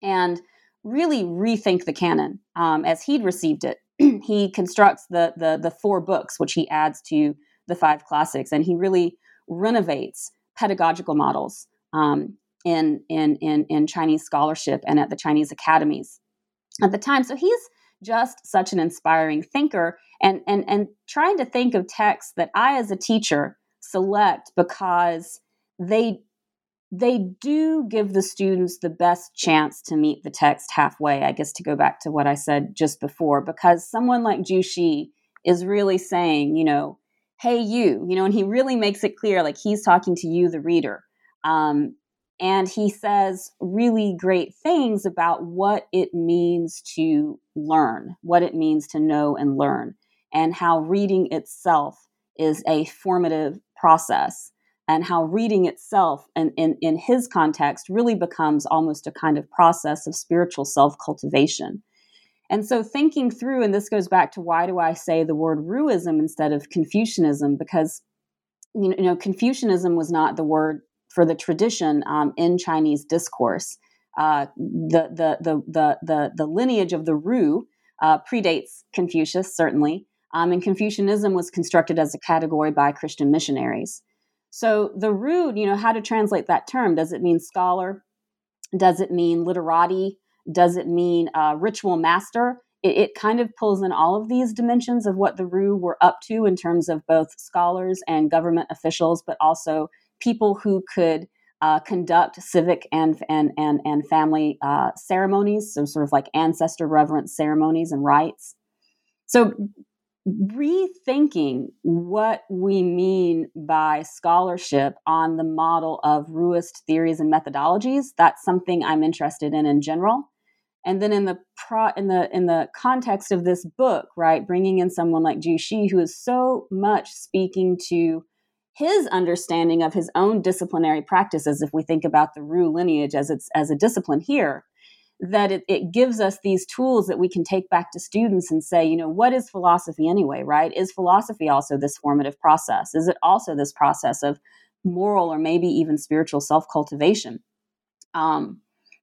and really rethink the canon um, as he'd received it. he constructs the, the the four books, which he adds to the five classics, and he really renovates pedagogical models um, in, in in in Chinese scholarship and at the Chinese academies at the time. So he's just such an inspiring thinker, and and and trying to think of texts that I, as a teacher, select because they they do give the students the best chance to meet the text halfway. I guess to go back to what I said just before, because someone like Xi is really saying, you know, hey, you, you know, and he really makes it clear like he's talking to you, the reader. Um, and he says really great things about what it means to learn, what it means to know and learn, and how reading itself is a formative process and how reading itself and in, in his context really becomes almost a kind of process of spiritual self-cultivation. And so thinking through and this goes back to why do i say the word ruism instead of confucianism? Because you know confucianism was not the word for the tradition um, in chinese discourse. Uh, the, the, the, the, the, the lineage of the ru uh, predates confucius certainly um, and confucianism was constructed as a category by christian missionaries so the rude, you know, how to translate that term? Does it mean scholar? Does it mean literati? Does it mean uh, ritual master? It, it, kind of pulls in all of these dimensions of what the Ru were up to in terms of both scholars and government officials, but also people who could uh, conduct civic and and and and family uh, ceremonies, so sort of like ancestor reverence ceremonies and rites. So rethinking what we mean by scholarship on the model of Ruist theories and methodologies. That's something I'm interested in in general. And then in the pro, in the in the context of this book, right, bringing in someone like Zhu Xi, who is so much speaking to his understanding of his own disciplinary practices. If we think about the Ru lineage as it's as a discipline here, that it, it gives us these tools that we can take back to students and say, you know, what is philosophy anyway, right? Is philosophy also this formative process? Is it also this process of moral or maybe even spiritual self cultivation? Um,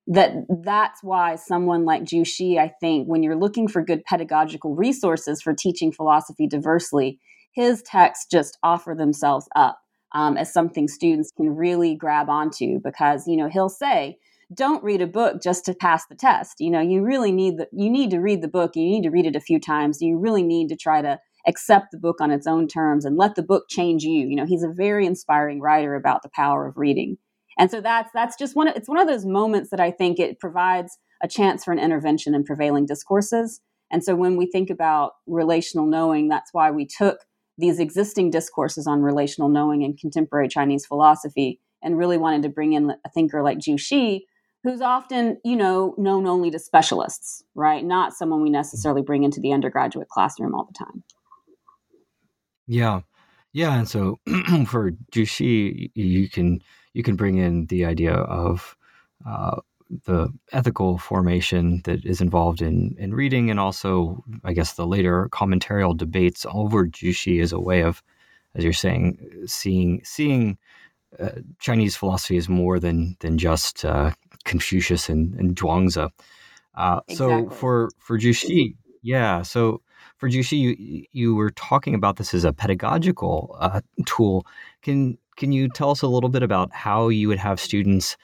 that that's why someone like Zhu Xi, I think, when you're looking for good pedagogical resources for teaching philosophy diversely, his texts just offer themselves up um, as something students can really grab onto because you know he'll say don't read a book just to pass the test. You know, you really need the you need to read the book. You need to read it a few times. You really need to try to accept the book on its own terms and let the book change you. You know, he's a very inspiring writer about the power of reading. And so that's that's just one of it's one of those moments that I think it provides a chance for an intervention in prevailing discourses. And so when we think about relational knowing, that's why we took these existing discourses on relational knowing in contemporary Chinese philosophy and really wanted to bring in a thinker like Zhu Xi who's often, you know, known only to specialists, right? Not someone we necessarily bring into the undergraduate classroom all the time. Yeah. Yeah, and so for Xi, you can you can bring in the idea of uh, the ethical formation that is involved in in reading, and also, I guess, the later commentarial debates over Zhu Xi as a way of, as you're saying, seeing seeing uh, Chinese philosophy is more than than just uh, Confucius and, and Zhuangzi. Uh, exactly. So for for Zhu Xi, yeah. So for Zhu Xi, you you were talking about this as a pedagogical uh, tool. Can can you tell us a little bit about how you would have students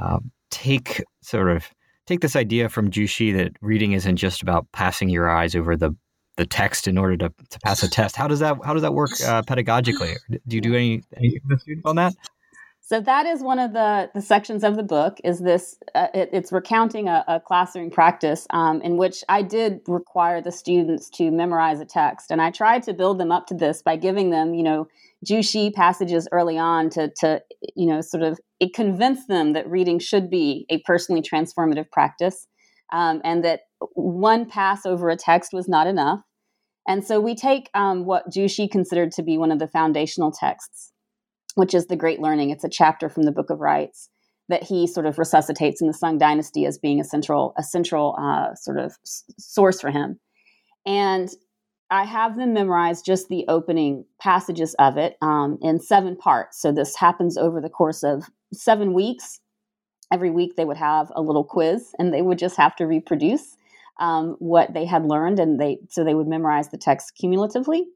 uh, take sort of take this idea from Zhu Xi that reading isn't just about passing your eyes over the the text in order to, to pass a test. How does that how does that work uh, pedagogically? Do you do any students on that? So that is one of the, the sections of the book. Is this? Uh, it, it's recounting a, a classroom practice um, in which I did require the students to memorize a text, and I tried to build them up to this by giving them, you know, Zhu Xi passages early on to to you know sort of it convinced them that reading should be a personally transformative practice, um, and that one pass over a text was not enough. And so we take um, what Zhu Xi considered to be one of the foundational texts which is the Great Learning. It's a chapter from the Book of Rites that he sort of resuscitates in the Sung Dynasty as being a central, a central uh, sort of s- source for him. And I have them memorize just the opening passages of it um, in seven parts. So this happens over the course of seven weeks. Every week they would have a little quiz, and they would just have to reproduce um, what they had learned, and they so they would memorize the text cumulatively.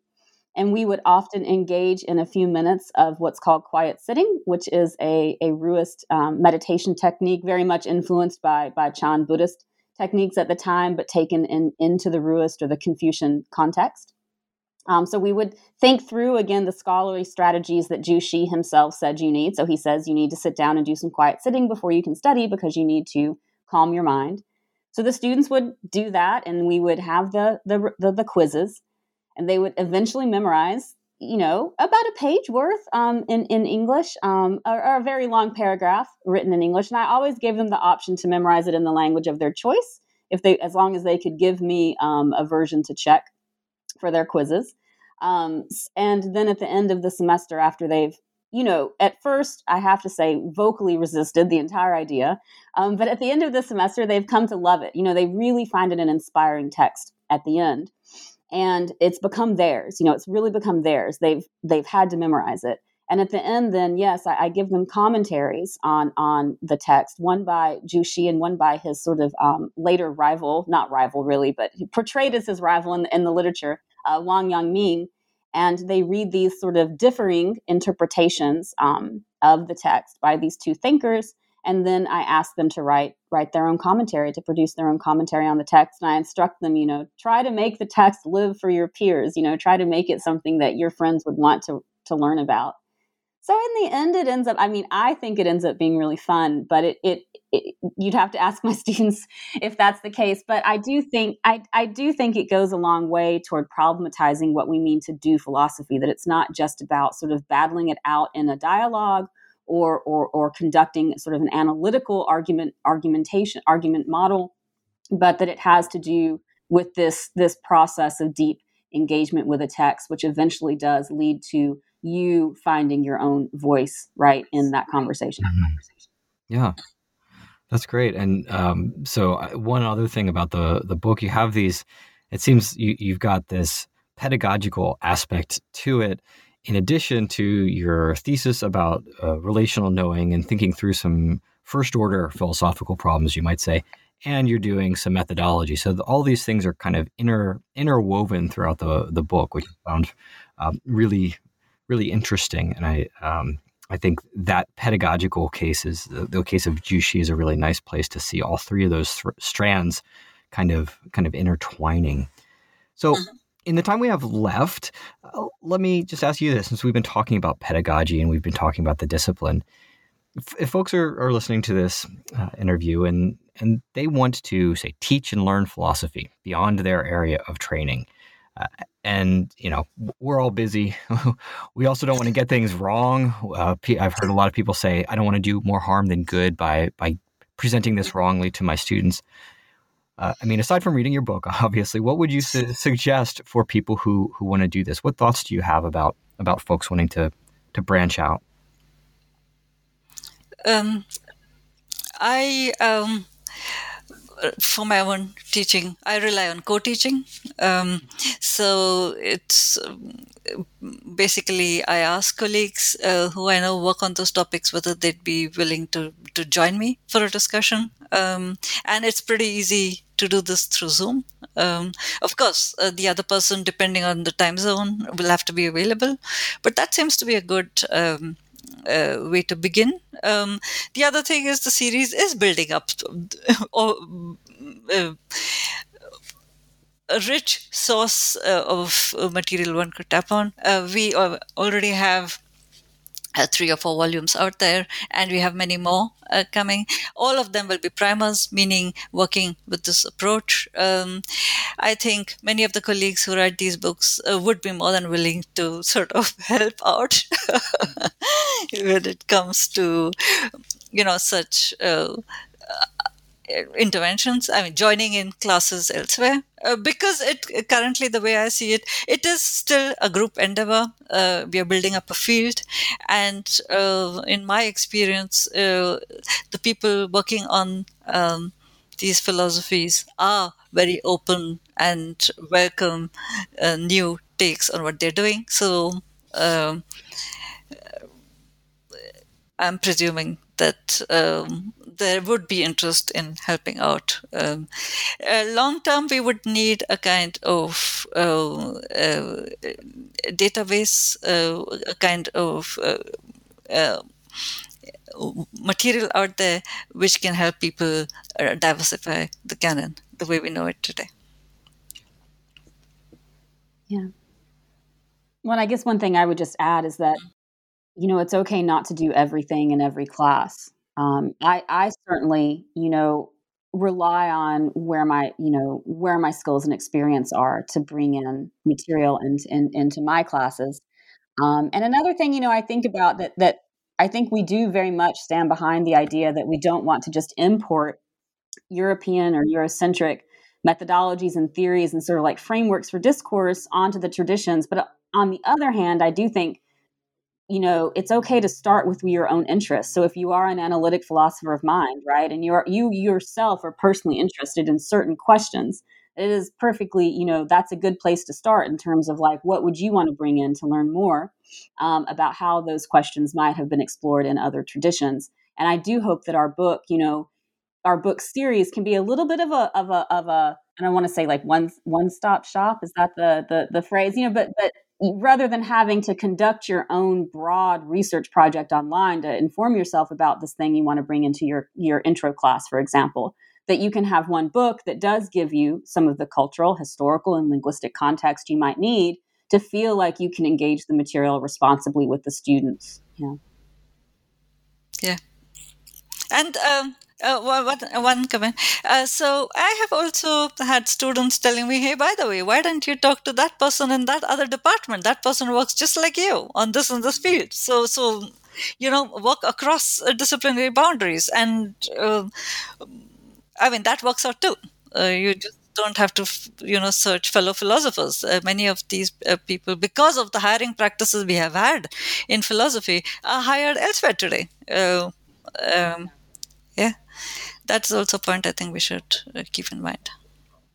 And we would often engage in a few minutes of what's called quiet sitting, which is a, a Ruist um, meditation technique, very much influenced by, by Chan Buddhist techniques at the time, but taken in, into the Ruist or the Confucian context. Um, so we would think through again the scholarly strategies that Zhu Xi himself said you need. So he says you need to sit down and do some quiet sitting before you can study because you need to calm your mind. So the students would do that, and we would have the the, the, the quizzes and they would eventually memorize you know about a page worth um, in in English um, or, or, a very long paragraph written in English. And I always gave them the option to memorize it in the language of their choice, if they as long as they could give me um, a version to check for their quizzes. Um, and then at the end of the semester, after they've you know, at first, I have to say, vocally resisted the entire idea. Um, but at the end of the semester, they've come to love it. You know, they really find it an inspiring text at the end and it's become theirs you know it's really become theirs. They've they've had to memorize it. And at the end then yes i, I give them commentaries on on the text one by Zhu Xi and one by his sort of um, later rival not rival really but portrayed as his rival in, in the literature uh, wang yangming. And they read these sort of differing interpretations um, of the text by these two thinkers and then I ask them to write write their own commentary to produce their own commentary on the text and I instruct them, you know, try to make the text live for your peers, you know, try to make it something that your friends would want to to learn about. So in the end it ends up I mean, I think it ends up being really fun, but it it, it you'd have to ask my students if that's the case, but I do think I I do think it goes a long way toward problematizing what we mean to do philosophy that it's not just about sort of battling it out in a dialogue or, or, or conducting sort of an analytical argument argumentation argument model, but that it has to do with this this process of deep engagement with a text, which eventually does lead to you finding your own voice right in that conversation. Mm-hmm. Yeah, that's great. And um, so, uh, one other thing about the the book, you have these. It seems you, you've got this pedagogical aspect to it in addition to your thesis about uh, relational knowing and thinking through some first order philosophical problems, you might say, and you're doing some methodology. So the, all these things are kind of inter interwoven throughout the the book, which I found um, really really interesting. And I um, I think that pedagogical case is the, the, case of Zhu Xi is a really nice place to see all three of those th- strands kind of kind of intertwining. So. Mm-hmm in the time we have left, uh, let me just ask you this since we've been talking about pedagogy and we've been talking about the discipline. If, if folks are, are listening to this uh, interview and, and they want to, say, teach and learn philosophy beyond their area of training, uh, and you know we're all busy. we also don't want to get things wrong. Uh, I've heard a lot of people say, "I don't want to do more harm than good by by presenting this wrongly to my students." Uh, I mean, aside from reading your book, obviously, what would you su- suggest for people who who want to do this? What thoughts do you have about about folks wanting to to branch out? Um, I um, for my own teaching, I rely on co-teaching. Um, so it's basically I ask colleagues uh, who I know work on those topics whether they'd be willing to to join me for a discussion. Um, and it's pretty easy to do this through Zoom. Um, of course, uh, the other person, depending on the time zone, will have to be available. But that seems to be a good um, uh, way to begin. Um, the other thing is the series is building up or, uh, a rich source uh, of material one could tap on. Uh, we already have uh, three or four volumes out there, and we have many more uh, coming. All of them will be primers, meaning working with this approach. Um, I think many of the colleagues who write these books uh, would be more than willing to sort of help out when it comes to, you know, such uh, interventions i mean joining in classes elsewhere uh, because it currently the way i see it it is still a group endeavor. Uh, we are building up a field and uh, in my experience uh, the people working on um, these philosophies are very open and welcome uh, new takes on what they're doing. So um, i'm presuming that um, there would be interest in helping out. Um, uh, long term, we would need a kind of uh, uh, database, uh, a kind of uh, uh, material out there which can help people diversify the canon the way we know it today. Yeah. Well, I guess one thing I would just add is that you know, it's okay not to do everything in every class. Um, I, I certainly, you know, rely on where my, you know, where my skills and experience are to bring in material and, in, into my classes. Um, and another thing, you know, I think about that that I think we do very much stand behind the idea that we don't want to just import European or Eurocentric methodologies and theories and sort of like frameworks for discourse onto the traditions. But on the other hand, I do think you know it's okay to start with your own interests so if you are an analytic philosopher of mind right and you're you yourself are personally interested in certain questions it is perfectly you know that's a good place to start in terms of like what would you want to bring in to learn more um, about how those questions might have been explored in other traditions and i do hope that our book you know our book series can be a little bit of a of a of a I don't want to say like one one stop shop. Is that the the the phrase? You know, but but rather than having to conduct your own broad research project online to inform yourself about this thing you want to bring into your your intro class for example that you can have one book that does give you some of the cultural historical and linguistic context you might need to feel like you can engage the material responsibly with the students yeah yeah. And um, uh, one, one comment. Uh, so I have also had students telling me, "Hey, by the way, why don't you talk to that person in that other department? That person works just like you on this and this field." So, so you know, work across uh, disciplinary boundaries, and uh, I mean that works out too. Uh, you just don't have to, you know, search fellow philosophers. Uh, many of these people, because of the hiring practices we have had in philosophy, are hired elsewhere today. Um, yeah that's also a point i think we should uh, keep in mind.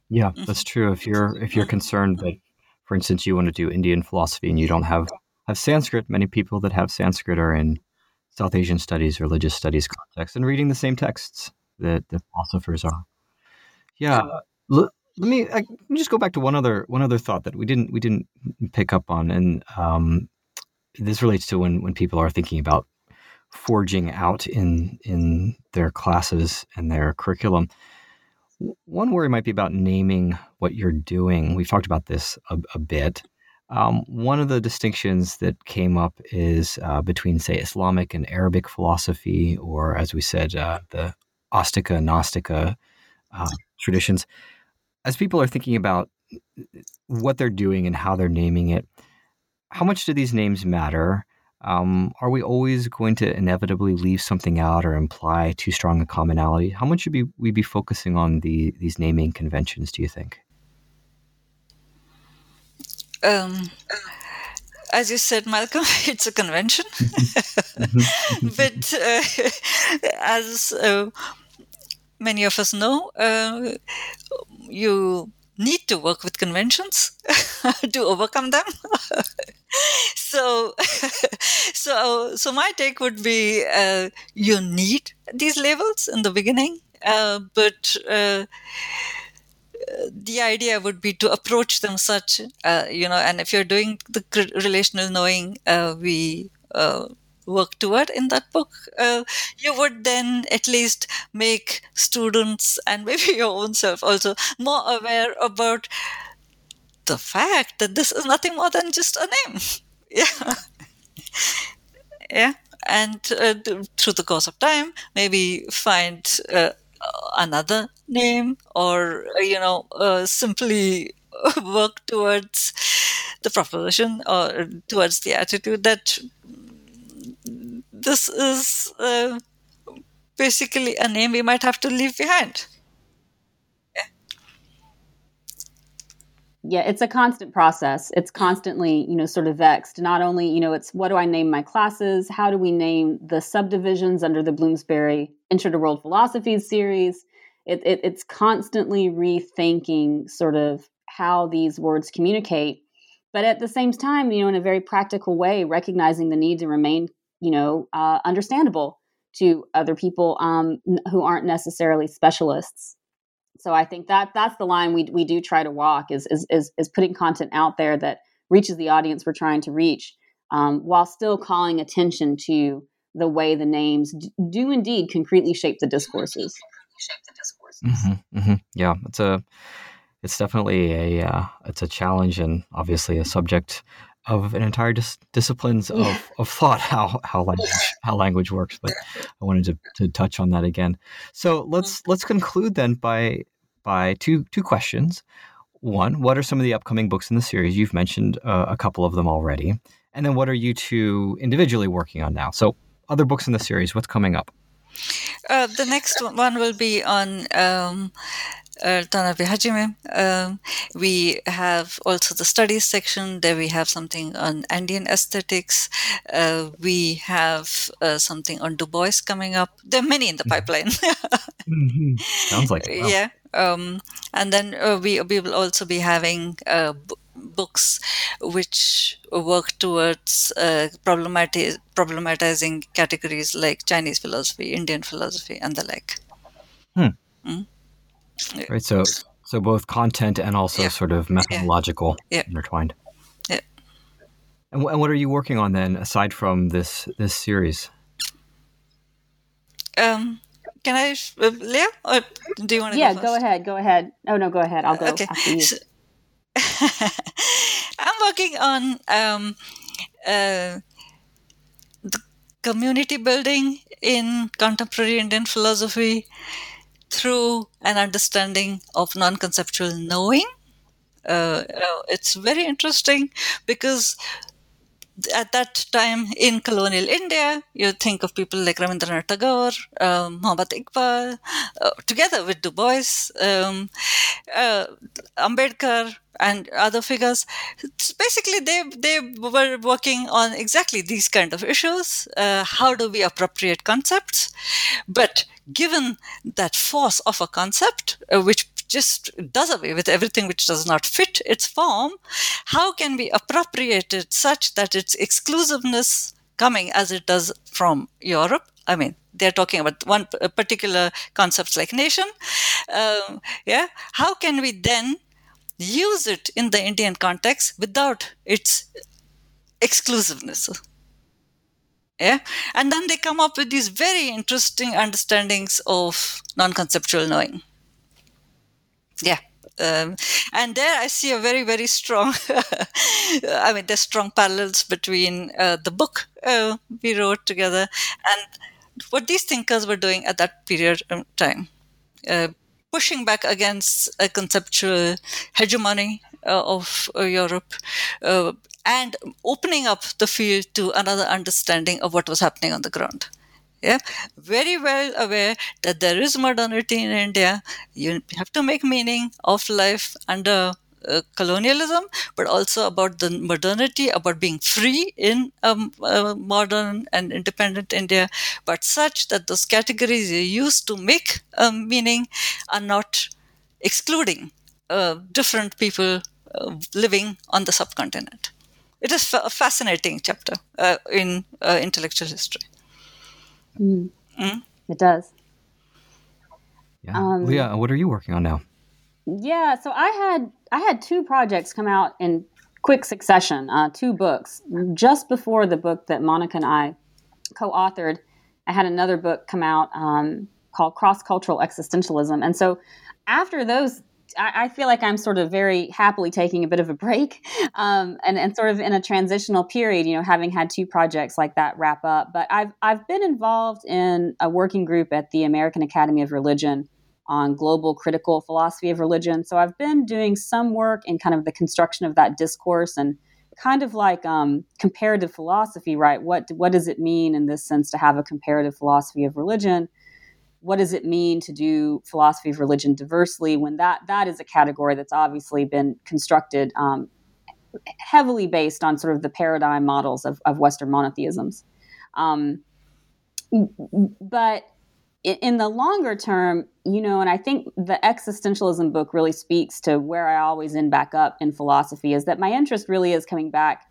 Yeah mm-hmm. that's true. If you're if you're concerned that for instance you want to do indian philosophy and you don't have have sanskrit many people that have sanskrit are in south asian studies religious studies context and reading the same texts that the philosophers are. Yeah let, let me I, let me just go back to one other one other thought that we didn't we didn't pick up on and um, this relates to when when people are thinking about forging out in in their classes and their curriculum. One worry might be about naming what you're doing. We've talked about this a, a bit. Um, one of the distinctions that came up is uh, between, say, Islamic and Arabic philosophy, or as we said, uh, the Astika Nastika uh, traditions. As people are thinking about what they're doing and how they're naming it, how much do these names matter? Um, are we always going to inevitably leave something out or imply too strong a commonality? How much should we, we be focusing on the these naming conventions? Do you think? Um, as you said, Malcolm, it's a convention. but uh, as uh, many of us know, uh, you need to work with conventions to overcome them. so, so, so my take would be: uh, you need these labels in the beginning, uh, but uh, the idea would be to approach them such, uh, you know, and if you're doing the relational knowing, uh, we uh, work toward in that book, uh, you would then at least make students and maybe your own self also more aware about the fact that this is nothing more than just a name. yeah. yeah. And uh, through the course of time, maybe find uh, another name or you know uh, simply work towards the proposition or towards the attitude that this is uh, basically a name we might have to leave behind. Yeah it's a constant process. It's constantly you know sort of vexed. Not only you know it's what do i name my classes? How do we name the subdivisions under the bloomsbury intro to world philosophies series? It, it, it's constantly rethinking sort of how these words communicate but at the same time you know in a very practical way recognizing the need to remain you know uh, understandable to other people um, who aren't necessarily specialists so I think that that's the line we we do try to walk is is is, is putting content out there that reaches the audience we're trying to reach, um, while still calling attention to the way the names do indeed concretely shape the discourses. Mm-hmm, mm-hmm. Yeah, it's a it's definitely a uh, it's a challenge and obviously a subject of an entire dis- disciplines of, of thought how how language how language works but i wanted to, to touch on that again. So let's let's conclude then by by two two questions. One what are some of the upcoming books in the series? You've mentioned uh, a couple of them already. And then what are you two individually working on now? So other books in the series what's coming up? Uh, the next one will be on um, uh, Tanabe Hajime. Um, we have also the studies section. There we have something on Andean aesthetics. Uh, we have uh, something on Du Bois coming up. There are many in the mm-hmm. pipeline. mm-hmm. Sounds like it. Wow. Yeah. Um, and then uh, we, we will also be having uh, b- books which work towards uh, problemati- problematizing categories like Chinese philosophy, Indian philosophy, and the like. Hmm. Mm? Right. So, so both content and also yeah. sort of methodological yeah. intertwined. Yeah. And, and what are you working on then, aside from this this series? Um, can I, uh, Leah, or do you want to? Yeah, go, go, ahead. Go ahead. Oh no, go ahead. I'll go okay. after you. So, I'm working on um, uh, the community building in contemporary Indian philosophy through an understanding of non conceptual knowing. Uh, uh, it's very interesting because at that time in colonial India, you think of people like Rabindranath Tagore, um, Iqbal, uh, together with Du Bois, um, uh, Ambedkar, and other figures. It's basically, they they were working on exactly these kind of issues. Uh, how do we appropriate concepts? But given that force of a concept, uh, which just does away with everything which does not fit its form, how can we appropriate it such that its exclusiveness coming as it does from Europe? I mean, they're talking about one particular concepts like nation. Um, yeah, how can we then use it in the Indian context without its exclusiveness? Yeah. And then they come up with these very interesting understandings of non conceptual knowing. Yeah. Um, and there I see a very, very strong, I mean, there's strong parallels between uh, the book uh, we wrote together and what these thinkers were doing at that period of time. Uh, pushing back against a conceptual hegemony of uh, Europe uh, and opening up the field to another understanding of what was happening on the ground. Yeah, very well aware that there is modernity in India. You have to make meaning of life under uh, colonialism, but also about the modernity, about being free in um, uh, modern and independent India, but such that those categories you use to make um, meaning are not excluding uh, different people uh, living on the subcontinent. It is a fascinating chapter uh, in uh, intellectual history. Mm. Mm? It does. Yeah. Um, Leah, what are you working on now? Yeah, so I had I had two projects come out in quick succession, uh, two books. Just before the book that Monika and I co-authored, I had another book come out um, called Cross Cultural Existentialism, and so after those I, feel like I'm sort of very happily taking a bit of a break um, and, and sort of in a transitional period, you know, having had two projects like that wrap up. But I've, I've been involved in a working group at the American Academy of Religion on global critical philosophy of religion. So I've been doing some work in kind of the construction of that discourse and kind of like um, comparative philosophy, right? What, what does it mean in this sense to have a comparative philosophy of religion? What does it mean to do philosophy of religion diversely when that that is a category that's obviously been constructed um, heavily based on sort of the paradigm models of, of Western monotheisms. Um, but in the longer term, you know, and I think the existentialism book really speaks to where I always end back up in philosophy is that my interest really is coming back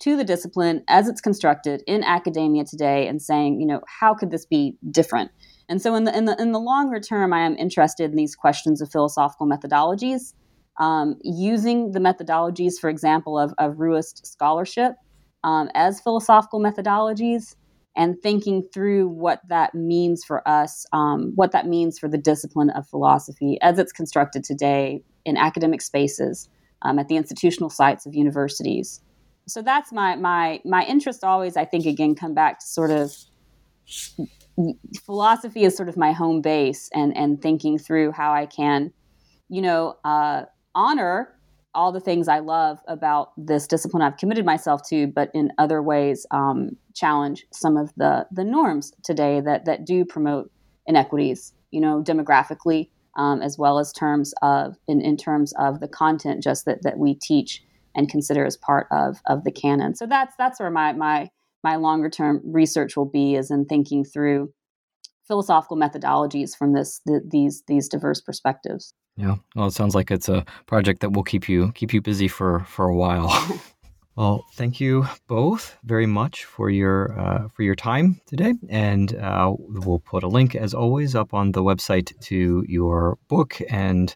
to the discipline as it's constructed in academia today and saying, you know, how could this be different? And so, in the in the in the longer term, I am interested in these questions of philosophical methodologies, um, using the methodologies, for example, of, of Ruist scholarship um, as philosophical methodologies, and thinking through what that means for us, um, what that means for the discipline of philosophy as it's constructed today in academic spaces, um, at the institutional sites of universities. So that's my my my interest. Always, I think, again, come back to sort of philosophy is sort of my home base and and thinking through how I can, you know, uh, honor all the things I love about this discipline I've committed myself to, but in other ways um, challenge some of the the norms today that that do promote inequities, you know, demographically um, as well as terms of in, in terms of the content just that that we teach and consider as part of of the canon. So that's that's where my my my longer term research will be is in thinking through philosophical methodologies from this the, these these diverse perspectives. Yeah, well, it sounds like it's a project that will keep you keep you busy for for a while. well, thank you both very much for your uh, for your time today, and uh, we'll put a link as always up on the website to your book and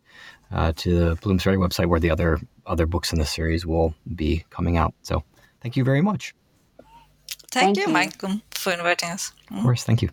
uh, to the Bloomsbury website where the other other books in the series will be coming out. So, thank you very much. Thank, thank you, you, Michael, for inviting us. Of course, thank you.